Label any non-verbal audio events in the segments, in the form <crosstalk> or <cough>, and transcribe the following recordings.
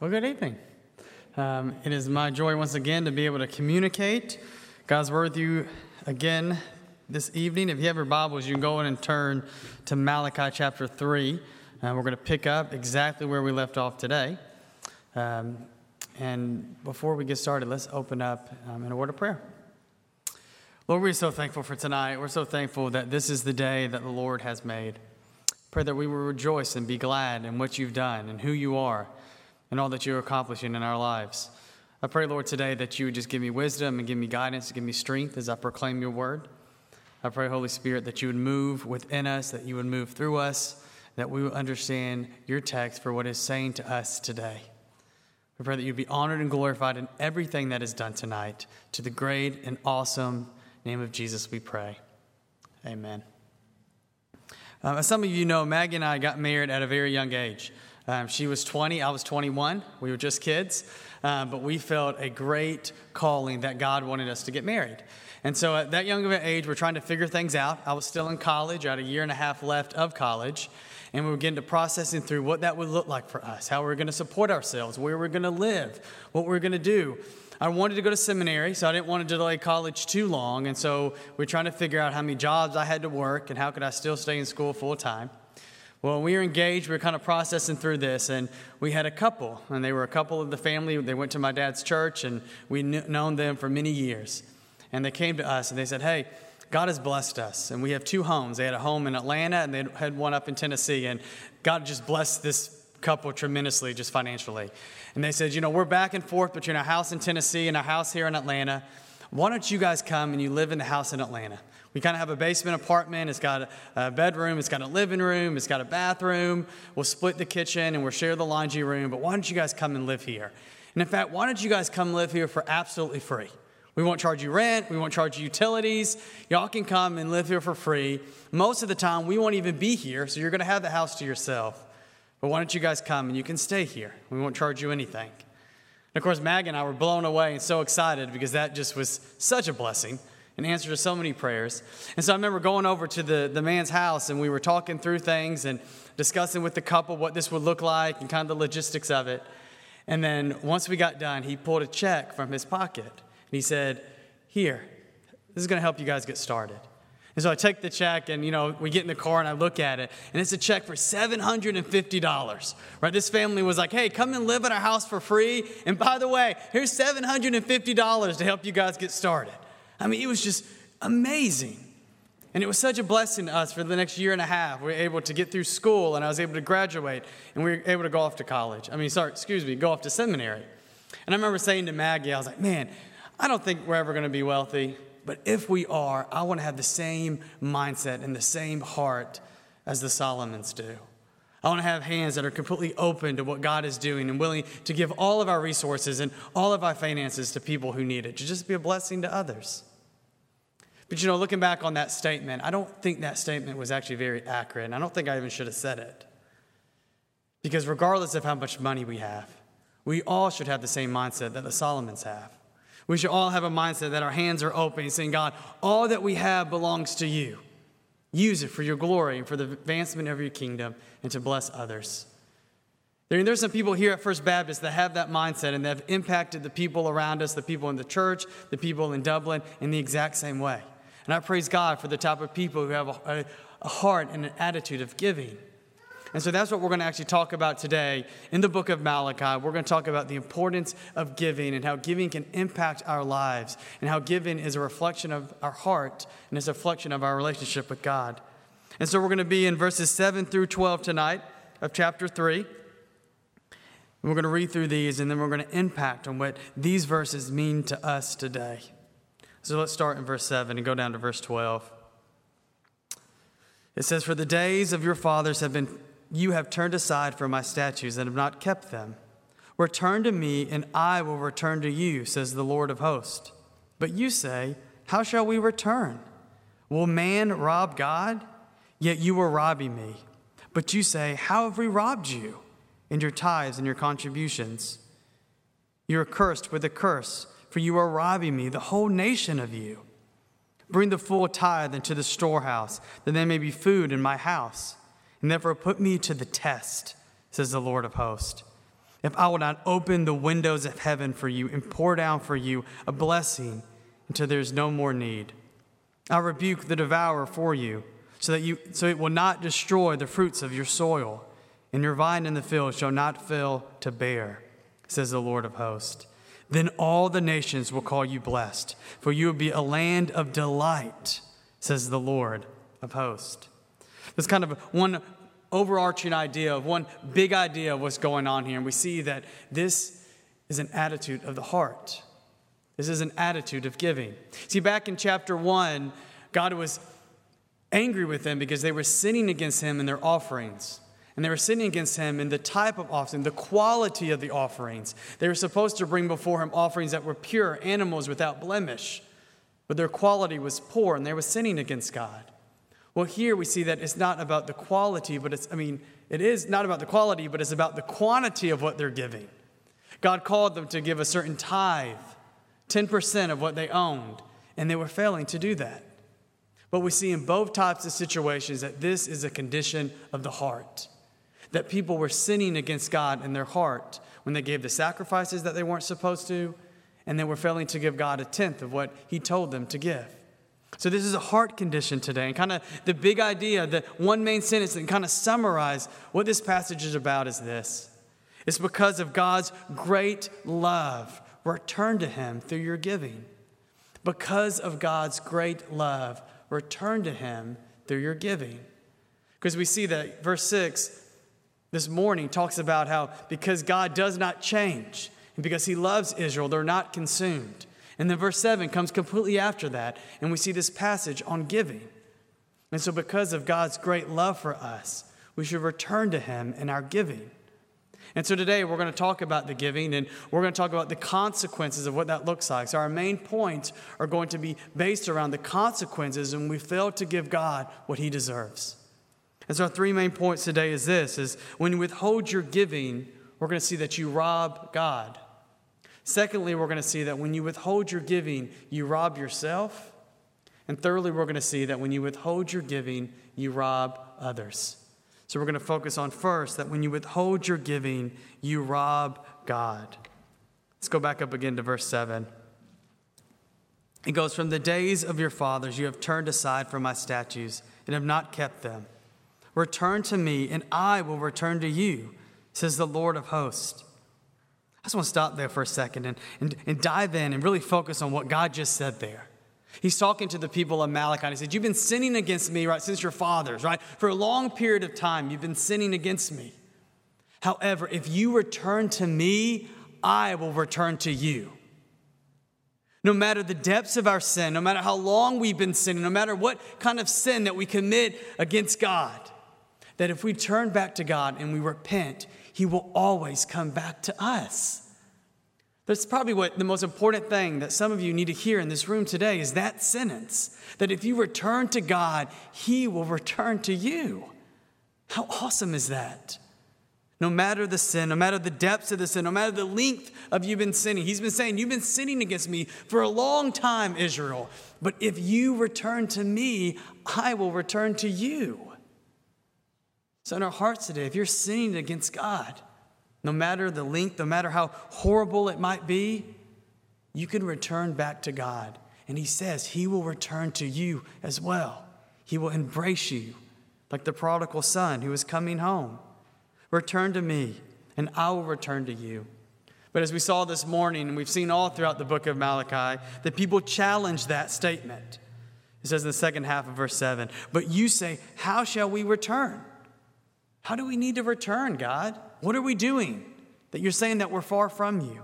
Well, good evening. Um, it is my joy once again to be able to communicate God's word with you again this evening. If you have your Bibles, you can go in and turn to Malachi chapter 3. Uh, we're going to pick up exactly where we left off today. Um, and before we get started, let's open up um, in a word of prayer. Lord, we're so thankful for tonight. We're so thankful that this is the day that the Lord has made. Pray that we will rejoice and be glad in what you've done and who you are and all that you're accomplishing in our lives. I pray, Lord, today that you would just give me wisdom and give me guidance, give me strength as I proclaim your word. I pray, Holy Spirit, that you would move within us, that you would move through us, that we would understand your text for what it's saying to us today. I pray that you'd be honored and glorified in everything that is done tonight. To the great and awesome name of Jesus, we pray. Amen. As some of you know, Maggie and I got married at a very young age. Um, she was 20, I was 21. We were just kids, um, but we felt a great calling that God wanted us to get married. And so at that young of an age, we're trying to figure things out. I was still in college, I had a year and a half left of college, and we were getting to processing through what that would look like for us, how we were going to support ourselves, where we are going to live, what we are going to do. I wanted to go to seminary, so I didn't want to delay college too long. And so we are trying to figure out how many jobs I had to work and how could I still stay in school full time. Well, we were engaged, we were kind of processing through this, and we had a couple, and they were a couple of the family. They went to my dad's church, and we would known them for many years. And they came to us and they said, Hey, God has blessed us, and we have two homes. They had a home in Atlanta, and they had one up in Tennessee, and God just blessed this couple tremendously, just financially. And they said, You know, we're back and forth between a house in Tennessee and a house here in Atlanta. Why don't you guys come and you live in the house in Atlanta? We kind of have a basement apartment. It's got a bedroom, it's got a living room, it's got a bathroom. We'll split the kitchen and we'll share the laundry room. But why don't you guys come and live here? And in fact, why don't you guys come live here for absolutely free? We won't charge you rent. We won't charge you utilities. Y'all can come and live here for free. Most of the time, we won't even be here, so you're going to have the house to yourself. But why don't you guys come and you can stay here? We won't charge you anything. And of course, Mag and I were blown away and so excited because that just was such a blessing an answer to so many prayers. And so I remember going over to the, the man's house and we were talking through things and discussing with the couple what this would look like and kind of the logistics of it. And then once we got done, he pulled a check from his pocket and he said, Here, this is going to help you guys get started. And so I take the check and, you know, we get in the car and I look at it and it's a check for $750, right? This family was like, hey, come and live at our house for free. And by the way, here's $750 to help you guys get started. I mean, it was just amazing. And it was such a blessing to us for the next year and a half. We were able to get through school, and I was able to graduate, and we were able to go off to college. I mean, sorry, excuse me, go off to seminary. And I remember saying to Maggie, I was like, man, I don't think we're ever going to be wealthy, but if we are, I want to have the same mindset and the same heart as the Solomons do. I want to have hands that are completely open to what God is doing and willing to give all of our resources and all of our finances to people who need it, to just be a blessing to others. But you know, looking back on that statement, I don't think that statement was actually very accurate, and I don't think I even should have said it. Because regardless of how much money we have, we all should have the same mindset that the Solomons have. We should all have a mindset that our hands are open, saying, God, all that we have belongs to you. Use it for your glory and for the advancement of your kingdom and to bless others. There's some people here at First Baptist that have that mindset and that have impacted the people around us, the people in the church, the people in Dublin, in the exact same way. And I praise God for the type of people who have a, a heart and an attitude of giving. And so that's what we're going to actually talk about today in the book of Malachi. We're going to talk about the importance of giving and how giving can impact our lives and how giving is a reflection of our heart and is a reflection of our relationship with God. And so we're going to be in verses 7 through 12 tonight of chapter 3. And we're going to read through these and then we're going to impact on what these verses mean to us today. So let's start in verse 7 and go down to verse 12. It says, For the days of your fathers have been, you have turned aside from my statutes and have not kept them. Return to me, and I will return to you, says the Lord of hosts. But you say, How shall we return? Will man rob God? Yet you are robbing me. But you say, How have we robbed you? In your tithes and your contributions. You are cursed with a curse for you are robbing me, the whole nation of you. Bring the full tithe into the storehouse, that there may be food in my house. And therefore put me to the test, says the Lord of hosts. if I will not open the windows of heaven for you and pour down for you a blessing until there's no more need. I rebuke the devourer for you, so that you so it will not destroy the fruits of your soil, and your vine in the field shall not fail to bear, says the Lord of hosts. Then all the nations will call you blessed, for you will be a land of delight, says the Lord of hosts. This kind of one overarching idea of one big idea of what's going on here. And we see that this is an attitude of the heart. This is an attitude of giving. See, back in chapter one, God was angry with them because they were sinning against him in their offerings. And they were sinning against him in the type of offering, the quality of the offerings. They were supposed to bring before him offerings that were pure, animals without blemish. But their quality was poor, and they were sinning against God. Well, here we see that it's not about the quality, but it's, I mean, it is not about the quality, but it's about the quantity of what they're giving. God called them to give a certain tithe, 10% of what they owned, and they were failing to do that. But we see in both types of situations that this is a condition of the heart that people were sinning against God in their heart when they gave the sacrifices that they weren't supposed to, and they were failing to give God a tenth of what He told them to give. So, this is a heart condition today, and kind of the big idea, the one main sentence that kind of summarize what this passage is about is this it's because of God's great love. Return to Him through your giving. Because of God's great love, return to Him through your giving. Because we see that verse 6 this morning talks about how because God does not change and because he loves Israel, they're not consumed. And then verse 7 comes completely after that, and we see this passage on giving. And so, because of God's great love for us, we should return to him in our giving. And so, today we're going to talk about the giving and we're going to talk about the consequences of what that looks like. So, our main points are going to be based around the consequences when we fail to give God what he deserves. And so our three main points today is this is when you withhold your giving, we're going to see that you rob God. Secondly, we're going to see that when you withhold your giving, you rob yourself. And thirdly, we're going to see that when you withhold your giving, you rob others. So we're going to focus on first that when you withhold your giving, you rob God. Let's go back up again to verse 7. It goes, From the days of your fathers, you have turned aside from my statutes and have not kept them. Return to me, and I will return to you, says the Lord of hosts. I just want to stop there for a second and, and, and dive in and really focus on what God just said there. He's talking to the people of Malachi. He said, You've been sinning against me, right, since your fathers, right? For a long period of time, you've been sinning against me. However, if you return to me, I will return to you. No matter the depths of our sin, no matter how long we've been sinning, no matter what kind of sin that we commit against God, that if we turn back to God and we repent, He will always come back to us. That's probably what the most important thing that some of you need to hear in this room today is that sentence that if you return to God, He will return to you. How awesome is that? No matter the sin, no matter the depths of the sin, no matter the length of you've been sinning, He's been saying, You've been sinning against me for a long time, Israel. But if you return to me, I will return to you. So, in our hearts today, if you're sinning against God, no matter the length, no matter how horrible it might be, you can return back to God. And He says He will return to you as well. He will embrace you like the prodigal son who is coming home. Return to me, and I will return to you. But as we saw this morning, and we've seen all throughout the book of Malachi, that people challenge that statement. It says in the second half of verse 7 But you say, How shall we return? How do we need to return, God? What are we doing that you're saying that we're far from you?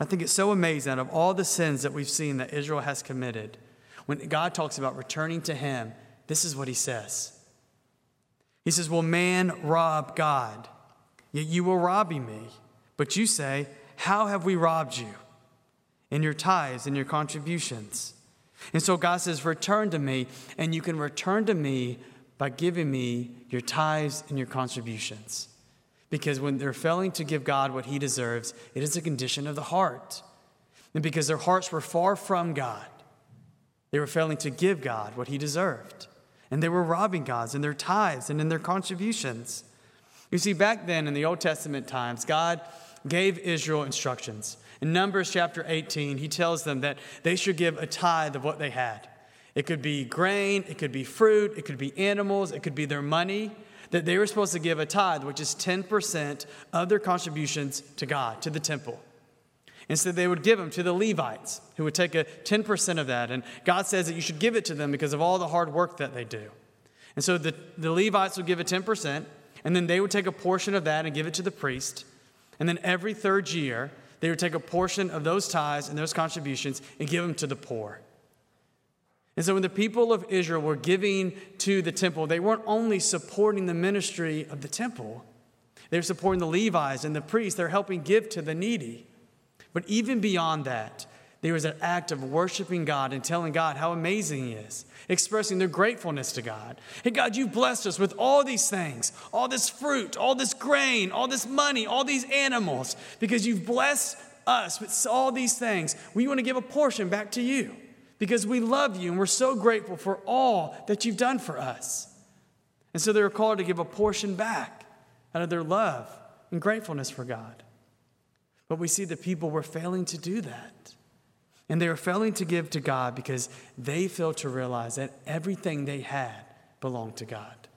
I think it's so amazing out of all the sins that we've seen that Israel has committed, when God talks about returning to Him, this is what He says. He says, Will man rob God? Yet you will robbing me. But you say, How have we robbed you? In your tithes and your contributions. And so God says, Return to me, and you can return to me by giving me your tithes and your contributions. Because when they're failing to give God what he deserves, it is a condition of the heart. And because their hearts were far from God, they were failing to give God what he deserved. And they were robbing God in their tithes and in their contributions. You see, back then in the Old Testament times, God gave Israel instructions. In Numbers chapter 18, he tells them that they should give a tithe of what they had. It could be grain, it could be fruit, it could be animals, it could be their money, that they were supposed to give a tithe, which is 10% of their contributions to God, to the temple. And so they would give them to the Levites, who would take a 10% of that. And God says that you should give it to them because of all the hard work that they do. And so the, the Levites would give a 10%, and then they would take a portion of that and give it to the priest. And then every third year, they would take a portion of those tithes and those contributions and give them to the poor. And so when the people of Israel were giving to the temple, they weren't only supporting the ministry of the temple, they were supporting the Levites and the priests. They're helping give to the needy. But even beyond that, there was an act of worshiping God and telling God how amazing He is, expressing their gratefulness to God. Hey, God, you've blessed us with all these things, all this fruit, all this grain, all this money, all these animals, because you've blessed us with all these things. We want to give a portion back to you because we love you and we're so grateful for all that you've done for us. And so they were called to give a portion back out of their love and gratefulness for God. But we see the people were failing to do that. And they were failing to give to God because they failed to realize that everything they had belonged to God.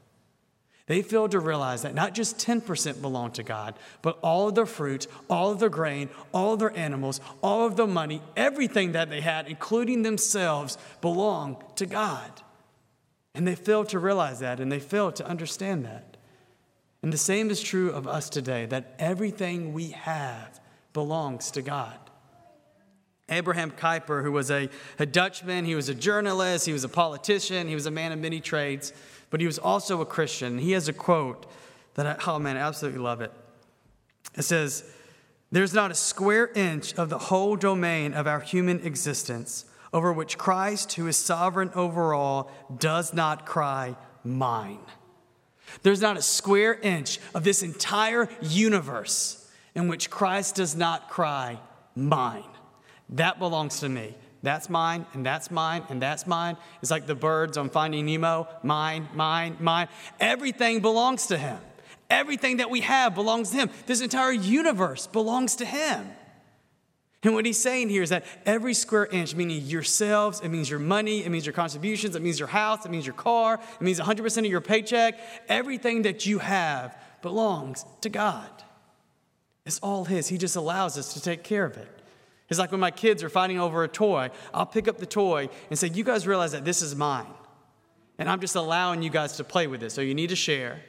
They failed to realize that not just 10% belonged to God, but all of their fruit, all of their grain, all of their animals, all of their money, everything that they had, including themselves, belonged to God. And they failed to realize that and they failed to understand that. And the same is true of us today that everything we have belongs to God. Abraham Kuyper, who was a, a Dutchman, he was a journalist, he was a politician, he was a man of many trades, but he was also a Christian. He has a quote that I, oh man, I absolutely love it. It says, There's not a square inch of the whole domain of our human existence over which Christ, who is sovereign over all, does not cry, Mine. There's not a square inch of this entire universe in which Christ does not cry, Mine. That belongs to me. That's mine, and that's mine, and that's mine. It's like the birds on Finding Nemo mine, mine, mine. Everything belongs to Him. Everything that we have belongs to Him. This entire universe belongs to Him. And what he's saying here is that every square inch, meaning yourselves, it means your money, it means your contributions, it means your house, it means your car, it means 100% of your paycheck, everything that you have belongs to God. It's all His. He just allows us to take care of it. It's like when my kids are fighting over a toy, I'll pick up the toy and say, You guys realize that this is mine. And I'm just allowing you guys to play with it. So you need to share.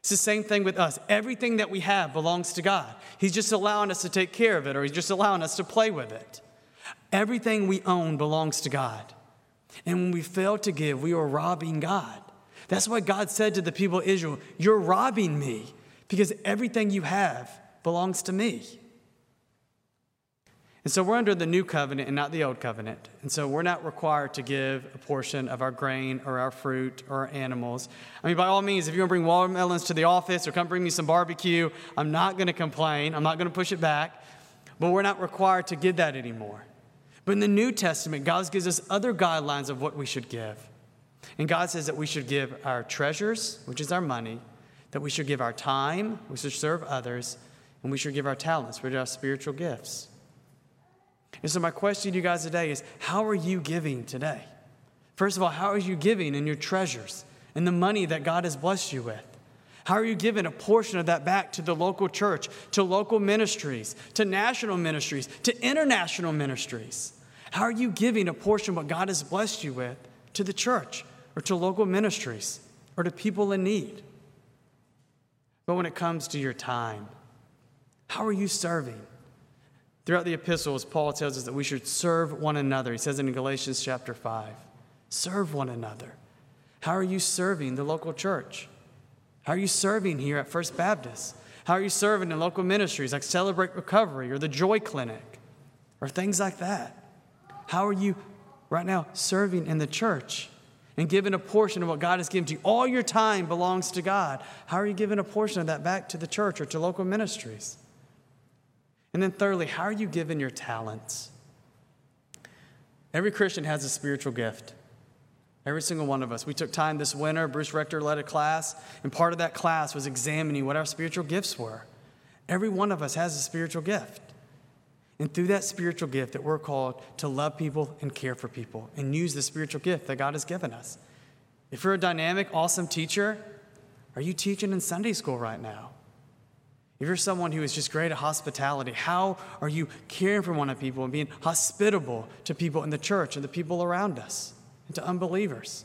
It's the same thing with us. Everything that we have belongs to God. He's just allowing us to take care of it, or He's just allowing us to play with it. Everything we own belongs to God. And when we fail to give, we are robbing God. That's why God said to the people of Israel, You're robbing me because everything you have belongs to me. And so we're under the new covenant and not the old covenant. And so we're not required to give a portion of our grain or our fruit or our animals. I mean, by all means, if you want to bring watermelons to the office or come bring me some barbecue, I'm not going to complain. I'm not going to push it back. But we're not required to give that anymore. But in the New Testament, God gives us other guidelines of what we should give. And God says that we should give our treasures, which is our money, that we should give our time, we should serve others, and we should give our talents, which are our spiritual gifts. And so, my question to you guys today is how are you giving today? First of all, how are you giving in your treasures and the money that God has blessed you with? How are you giving a portion of that back to the local church, to local ministries, to national ministries, to international ministries? How are you giving a portion of what God has blessed you with to the church or to local ministries or to people in need? But when it comes to your time, how are you serving? Throughout the epistles, Paul tells us that we should serve one another. He says in Galatians chapter 5 serve one another. How are you serving the local church? How are you serving here at First Baptist? How are you serving in local ministries like Celebrate Recovery or the Joy Clinic or things like that? How are you right now serving in the church and giving a portion of what God has given to you? All your time belongs to God. How are you giving a portion of that back to the church or to local ministries? And then, thirdly, how are you given your talents? Every Christian has a spiritual gift. Every single one of us. We took time this winter. Bruce Rector led a class, and part of that class was examining what our spiritual gifts were. Every one of us has a spiritual gift. And through that spiritual gift that we're called to love people and care for people and use the spiritual gift that God has given us. If you're a dynamic, awesome teacher, are you teaching in Sunday school right now? If you're someone who is just great at hospitality, how are you caring for one of people and being hospitable to people in the church and the people around us and to unbelievers?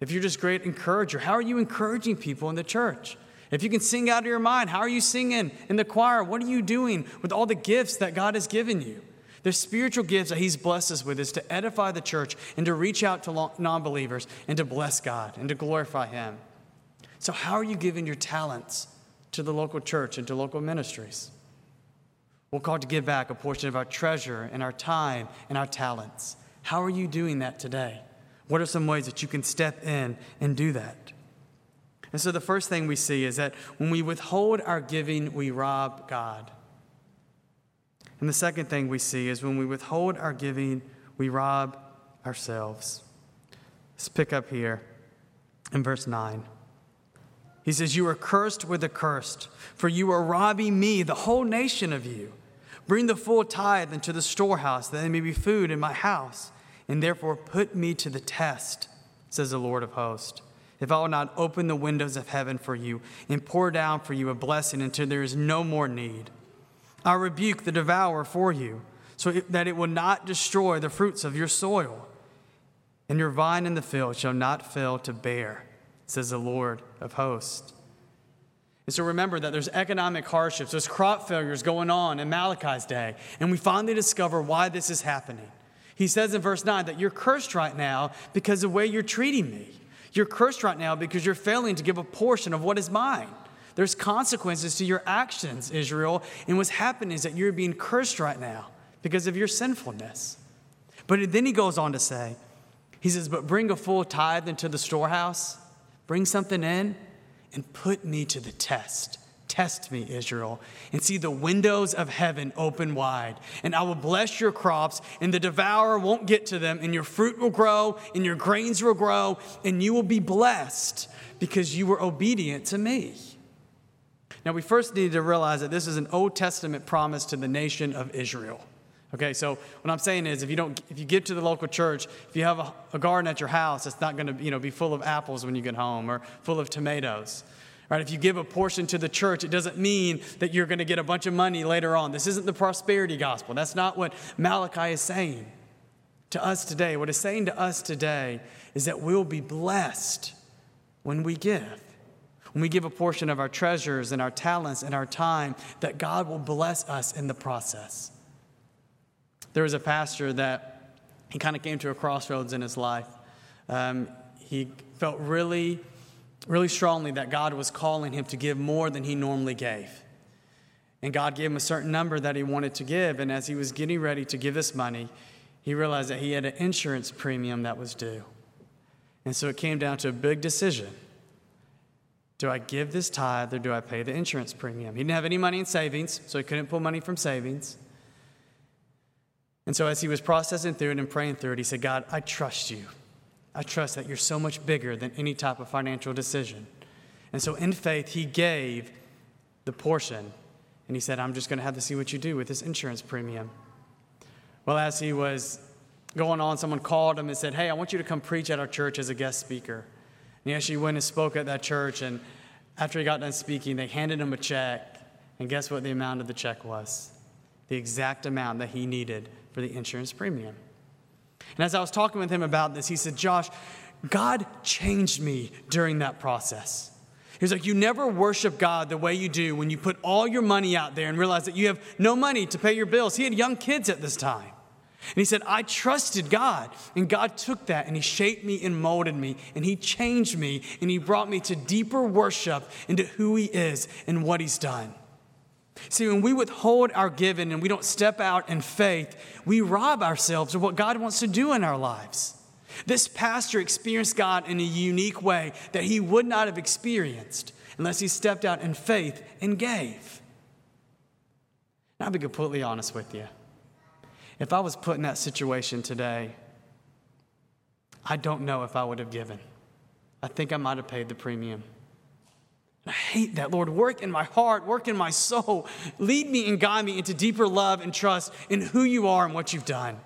If you're just great encourager, how are you encouraging people in the church? If you can sing out of your mind, how are you singing in the choir? What are you doing with all the gifts that God has given you? The spiritual gifts that He's blessed us with is to edify the church and to reach out to non believers and to bless God and to glorify Him. So, how are you giving your talents to the local church and to local ministries? We're called to give back a portion of our treasure and our time and our talents. How are you doing that today? What are some ways that you can step in and do that? And so the first thing we see is that when we withhold our giving, we rob God. And the second thing we see is when we withhold our giving, we rob ourselves. Let's pick up here in verse 9. He says, You are cursed with the cursed, for you are robbing me, the whole nation of you. Bring the full tithe into the storehouse, that there may be food in my house, and therefore put me to the test, says the Lord of hosts if I will not open the windows of heaven for you and pour down for you a blessing until there is no more need. I rebuke the devourer for you, so that it will not destroy the fruits of your soil. And your vine in the field shall not fail to bear, says the Lord of hosts. And so remember that there's economic hardships, there's crop failures going on in Malachi's day, and we finally discover why this is happening. He says in verse 9 that you're cursed right now because of the way you're treating me. You're cursed right now because you're failing to give a portion of what is mine. There's consequences to your actions, Israel. And what's happening is that you're being cursed right now because of your sinfulness. But then he goes on to say, he says, But bring a full tithe into the storehouse, bring something in, and put me to the test. Test me, Israel, and see the windows of heaven open wide. And I will bless your crops, and the devourer won't get to them, and your fruit will grow, and your grains will grow, and you will be blessed because you were obedient to me. Now, we first need to realize that this is an Old Testament promise to the nation of Israel. Okay, so what I'm saying is, if you don't, if you get to the local church, if you have a, a garden at your house, it's not going to, you know, be full of apples when you get home or full of tomatoes. Right? If you give a portion to the church, it doesn't mean that you're going to get a bunch of money later on. This isn't the prosperity gospel. That's not what Malachi is saying to us today. What it's saying to us today is that we'll be blessed when we give. When we give a portion of our treasures and our talents and our time, that God will bless us in the process. There was a pastor that he kind of came to a crossroads in his life. Um, he felt really really strongly that God was calling him to give more than he normally gave. And God gave him a certain number that he wanted to give. And as he was getting ready to give this money, he realized that he had an insurance premium that was due. And so it came down to a big decision Do I give this tithe or do I pay the insurance premium? He didn't have any money in savings, so he couldn't pull money from savings. And so as he was processing through it and praying through it, he said, God, I trust you. I trust that you're so much bigger than any type of financial decision. And so, in faith, he gave the portion. And he said, I'm just going to have to see what you do with this insurance premium. Well, as he was going on, someone called him and said, Hey, I want you to come preach at our church as a guest speaker. And he actually went and spoke at that church. And after he got done speaking, they handed him a check. And guess what the amount of the check was? The exact amount that he needed for the insurance premium. And as I was talking with him about this, he said, Josh, God changed me during that process. He was like, You never worship God the way you do when you put all your money out there and realize that you have no money to pay your bills. He had young kids at this time. And he said, I trusted God. And God took that and he shaped me and molded me and he changed me and he brought me to deeper worship into who he is and what he's done. See, when we withhold our giving and we don't step out in faith, we rob ourselves of what God wants to do in our lives. This pastor experienced God in a unique way that he would not have experienced unless he stepped out in faith and gave. Now, I'll be completely honest with you. If I was put in that situation today, I don't know if I would have given. I think I might have paid the premium. I hate that, Lord. Work in my heart, work in my soul. Lead me and guide me into deeper love and trust in who you are and what you've done.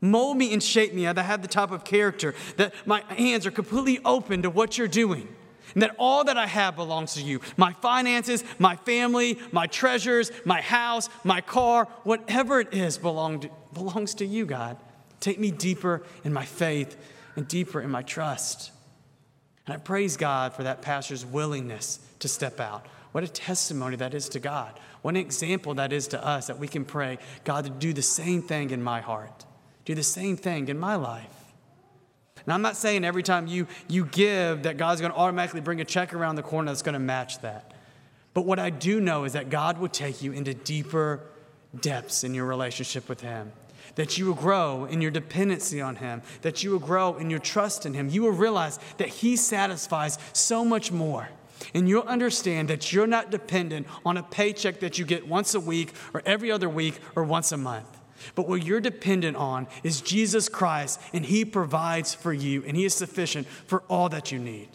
Mold me and shape me that I have the type of character, that my hands are completely open to what you're doing, and that all that I have belongs to you. My finances, my family, my treasures, my house, my car, whatever it is belong to, belongs to you, God. Take me deeper in my faith and deeper in my trust. And I praise God for that pastor's willingness to step out. What a testimony that is to God. What an example that is to us that we can pray, God, to do the same thing in my heart, do the same thing in my life. Now, I'm not saying every time you, you give that God's going to automatically bring a check around the corner that's going to match that. But what I do know is that God will take you into deeper depths in your relationship with Him that you will grow in your dependency on Him, that you will grow in your trust in Him. You will realize that He satisfies so much more. And you'll understand that you're not dependent on a paycheck that you get once a week or every other week or once a month. But what you're dependent on is Jesus Christ, and He provides for you, and He is sufficient for all that you need.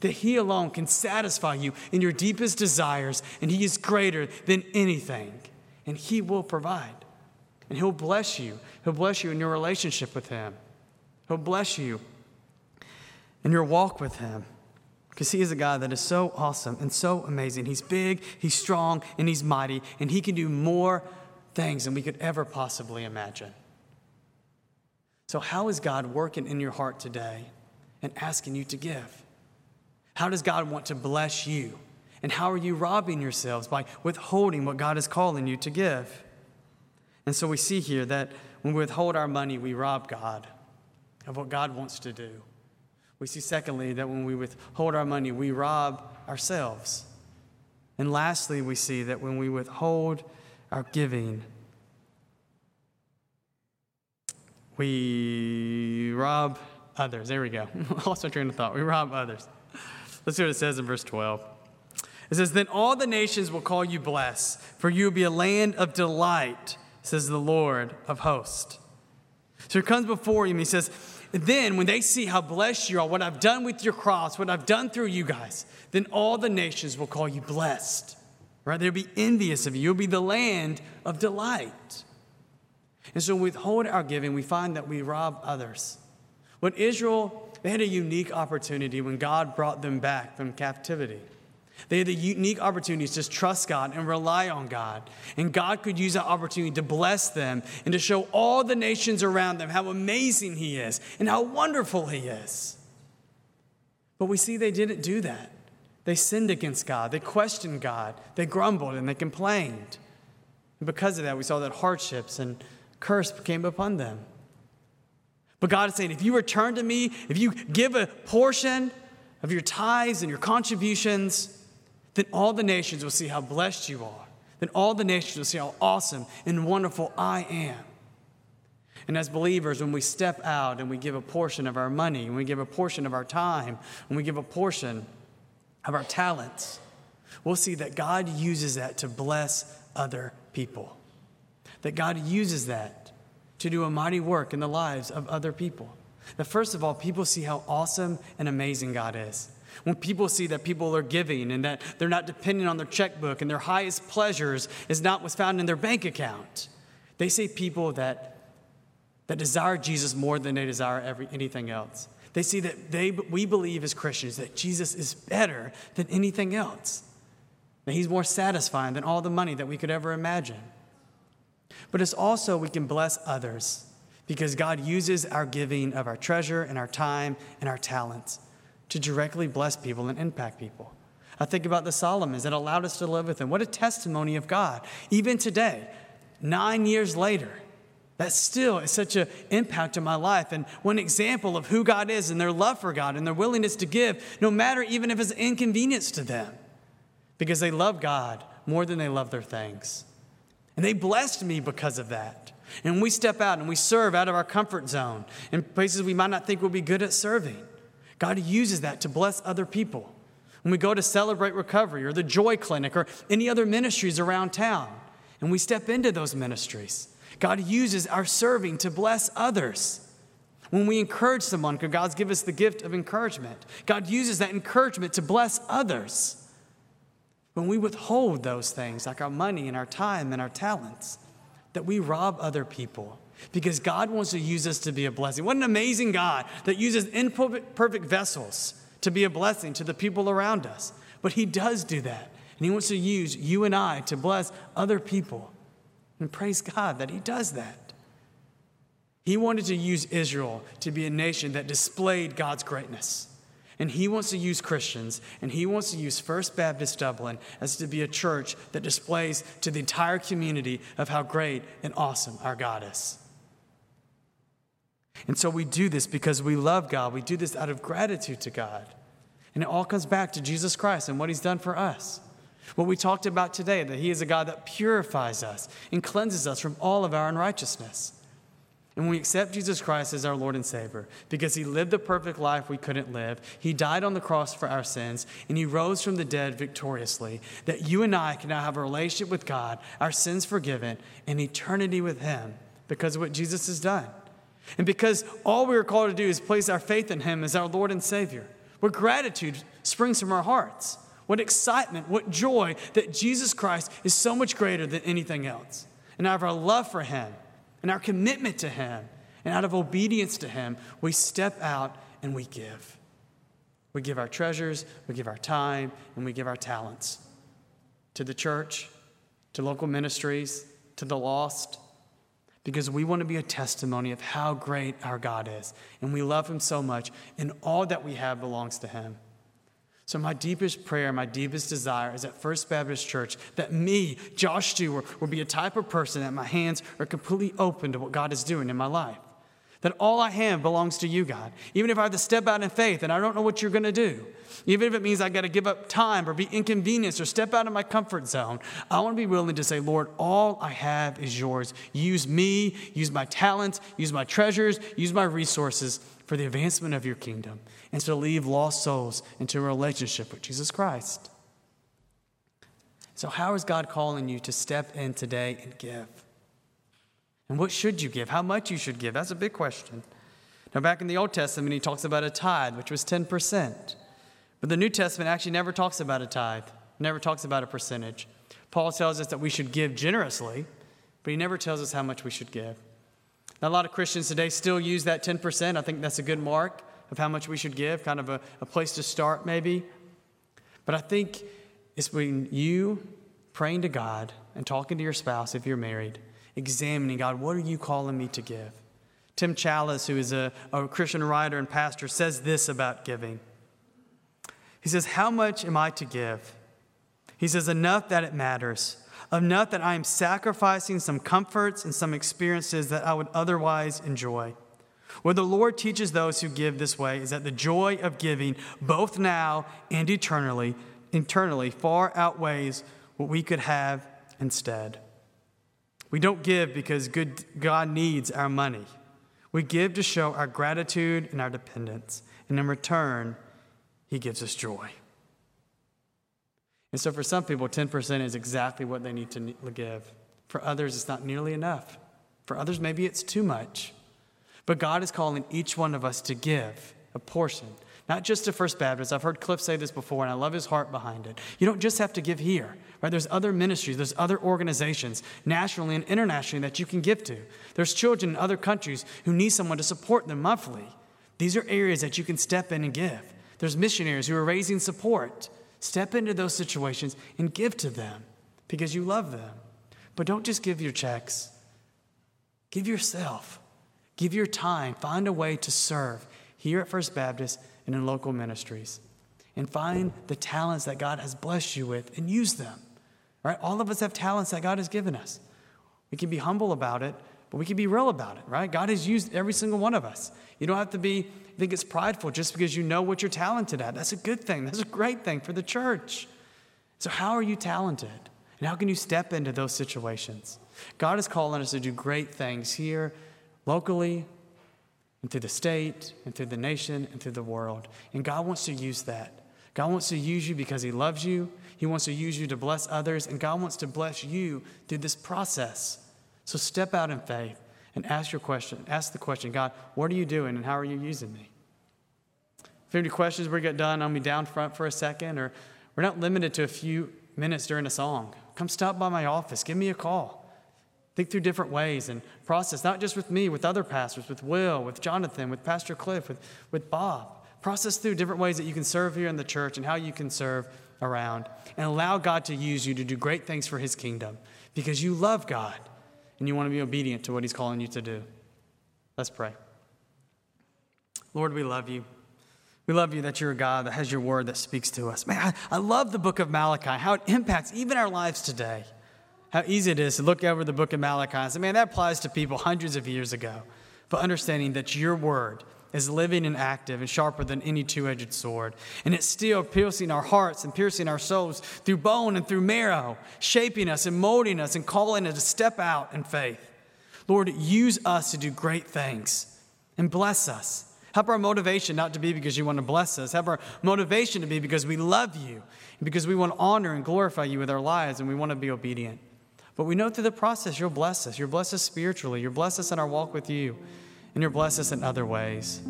That He alone can satisfy you in your deepest desires, and He is greater than anything, and He will provide. And He'll bless you. He'll bless you in your relationship with Him. He'll bless you in your walk with Him. Because He is a God that is so awesome and so amazing. He's big, He's strong, and He's mighty, and He can do more things than we could ever possibly imagine. So, how is God working in your heart today and asking you to give? How does God want to bless you? And how are you robbing yourselves by withholding what God is calling you to give? And so we see here that when we withhold our money, we rob God of what God wants to do. We see, secondly, that when we withhold our money, we rob ourselves. And lastly, we see that when we withhold our giving, we rob others. There we go. <laughs> Lost my train of thought. We rob others. Let's see what it says in verse 12. It says, Then all the nations will call you blessed, for you will be a land of delight says the Lord of hosts. So he comes before him. He says, Then when they see how blessed you are, what I've done with your cross, what I've done through you guys, then all the nations will call you blessed. Right? They'll be envious of you. You'll be the land of delight. And so, withhold our giving, we find that we rob others. When Israel, they had a unique opportunity when God brought them back from captivity. They had the unique opportunities to trust God and rely on God. And God could use that opportunity to bless them and to show all the nations around them how amazing He is and how wonderful He is. But we see they didn't do that. They sinned against God, they questioned God, they grumbled and they complained. And because of that, we saw that hardships and curse came upon them. But God is saying, if you return to me, if you give a portion of your tithes and your contributions, then all the nations will see how blessed you are. Then all the nations will see how awesome and wonderful I am. And as believers, when we step out and we give a portion of our money, when we give a portion of our time, when we give a portion of our talents, we'll see that God uses that to bless other people. That God uses that to do a mighty work in the lives of other people. That first of all, people see how awesome and amazing God is. When people see that people are giving and that they're not dependent on their checkbook and their highest pleasures is not what's found in their bank account, they see people that, that desire Jesus more than they desire every, anything else. They see that they, we believe as Christians that Jesus is better than anything else, that he's more satisfying than all the money that we could ever imagine. But it's also we can bless others because God uses our giving of our treasure and our time and our talents to directly bless people and impact people. I think about the Solomons that allowed us to live with them. What a testimony of God. Even today, nine years later, that still is such an impact in my life and one example of who God is and their love for God and their willingness to give, no matter even if it's inconvenience to them, because they love God more than they love their things. And they blessed me because of that. And we step out and we serve out of our comfort zone in places we might not think we'll be good at serving. God uses that to bless other people. When we go to Celebrate Recovery or the Joy Clinic or any other ministries around town, and we step into those ministries, God uses our serving to bless others. When we encourage someone, God's given us the gift of encouragement, God uses that encouragement to bless others. When we withhold those things, like our money and our time and our talents, that we rob other people because God wants to use us to be a blessing. What an amazing God that uses imperfect vessels to be a blessing to the people around us. But He does do that. And He wants to use you and I to bless other people. And praise God that He does that. He wanted to use Israel to be a nation that displayed God's greatness. And he wants to use Christians, and he wants to use First Baptist Dublin as to be a church that displays to the entire community of how great and awesome our God is. And so we do this because we love God. We do this out of gratitude to God. And it all comes back to Jesus Christ and what he's done for us. What we talked about today, that he is a God that purifies us and cleanses us from all of our unrighteousness. And we accept Jesus Christ as our Lord and Savior, because He lived the perfect life we couldn't live, He died on the cross for our sins, and He rose from the dead victoriously, that you and I can now have a relationship with God, our sins forgiven, and eternity with Him because of what Jesus has done. And because all we are called to do is place our faith in Him as our Lord and Savior, what gratitude springs from our hearts. What excitement, what joy that Jesus Christ is so much greater than anything else. And out of our love for Him, and our commitment to Him. And out of obedience to Him, we step out and we give. We give our treasures, we give our time, and we give our talents to the church, to local ministries, to the lost, because we want to be a testimony of how great our God is. And we love Him so much, and all that we have belongs to Him. So, my deepest prayer, my deepest desire is at First Baptist Church that me, Josh Stewart, will be a type of person that my hands are completely open to what God is doing in my life. That all I have belongs to you, God. Even if I have to step out in faith and I don't know what you're going to do, even if it means I got to give up time or be inconvenienced or step out of my comfort zone, I want to be willing to say, Lord, all I have is yours. Use me, use my talents, use my treasures, use my resources for the advancement of your kingdom and to lead lost souls into a relationship with Jesus Christ. So, how is God calling you to step in today and give? And what should you give? How much you should give? That's a big question. Now, back in the Old Testament, he talks about a tithe, which was 10%. But the New Testament actually never talks about a tithe, never talks about a percentage. Paul tells us that we should give generously, but he never tells us how much we should give. Now, a lot of Christians today still use that 10%. I think that's a good mark of how much we should give, kind of a, a place to start, maybe. But I think it's when you praying to God and talking to your spouse if you're married, examining God, what are you calling me to give? Tim Challies, who is a, a Christian writer and pastor, says this about giving. He says, How much am I to give? He says, Enough that it matters enough that I am sacrificing some comforts and some experiences that I would otherwise enjoy. What the Lord teaches those who give this way is that the joy of giving, both now and eternally, internally, far outweighs what we could have instead. We don't give because good, God needs our money. We give to show our gratitude and our dependence. And in return, He gives us joy. And so for some people, 10% is exactly what they need to give. For others, it's not nearly enough. For others, maybe it's too much. But God is calling each one of us to give a portion, not just to First Baptist. I've heard Cliff say this before, and I love his heart behind it. You don't just have to give here, right? There's other ministries, there's other organizations, nationally and internationally, that you can give to. There's children in other countries who need someone to support them monthly. These are areas that you can step in and give. There's missionaries who are raising support. Step into those situations and give to them because you love them. But don't just give your checks, give yourself, give your time. Find a way to serve here at First Baptist and in local ministries. And find the talents that God has blessed you with and use them. Right? All of us have talents that God has given us. We can be humble about it, but we can be real about it, right? God has used every single one of us. You don't have to be think it's prideful just because you know what you're talented at. That's a good thing. That's a great thing for the church. So, how are you talented? And how can you step into those situations? God is calling us to do great things here, locally, and through the state, and through the nation, and through the world. And God wants to use that. God wants to use you because He loves you. He wants to use you to bless others, and God wants to bless you through this process. So step out in faith and ask your question. Ask the question, God, what are you doing and how are you using me? If you have any questions we get done, I'll be down front for a second, or we're not limited to a few minutes during a song. Come stop by my office, give me a call. Think through different ways and process, not just with me, with other pastors, with Will, with Jonathan, with Pastor Cliff, with, with Bob. Process through different ways that you can serve here in the church and how you can serve around. And allow God to use you to do great things for his kingdom because you love God and you want to be obedient to what he's calling you to do. Let's pray. Lord, we love you. We love you that you're a God that has your word that speaks to us. Man, I, I love the book of Malachi, how it impacts even our lives today. How easy it is to look over the book of Malachi and say, man, that applies to people hundreds of years ago. But understanding that your word is living and active and sharper than any two edged sword. And it's still piercing our hearts and piercing our souls through bone and through marrow, shaping us and molding us and calling us to step out in faith. Lord, use us to do great things and bless us. Help our motivation not to be because you want to bless us. Help our motivation to be because we love you and because we want to honor and glorify you with our lives and we want to be obedient. But we know through the process you'll bless us. You'll bless us spiritually. You'll bless us in our walk with you and you'll bless us in other ways.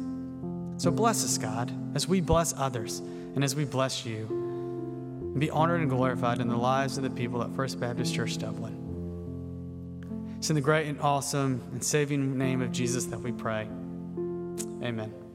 So bless us, God, as we bless others and as we bless you. And be honored and glorified in the lives of the people at First Baptist Church Dublin. It's in the great and awesome and saving name of Jesus that we pray. Amen.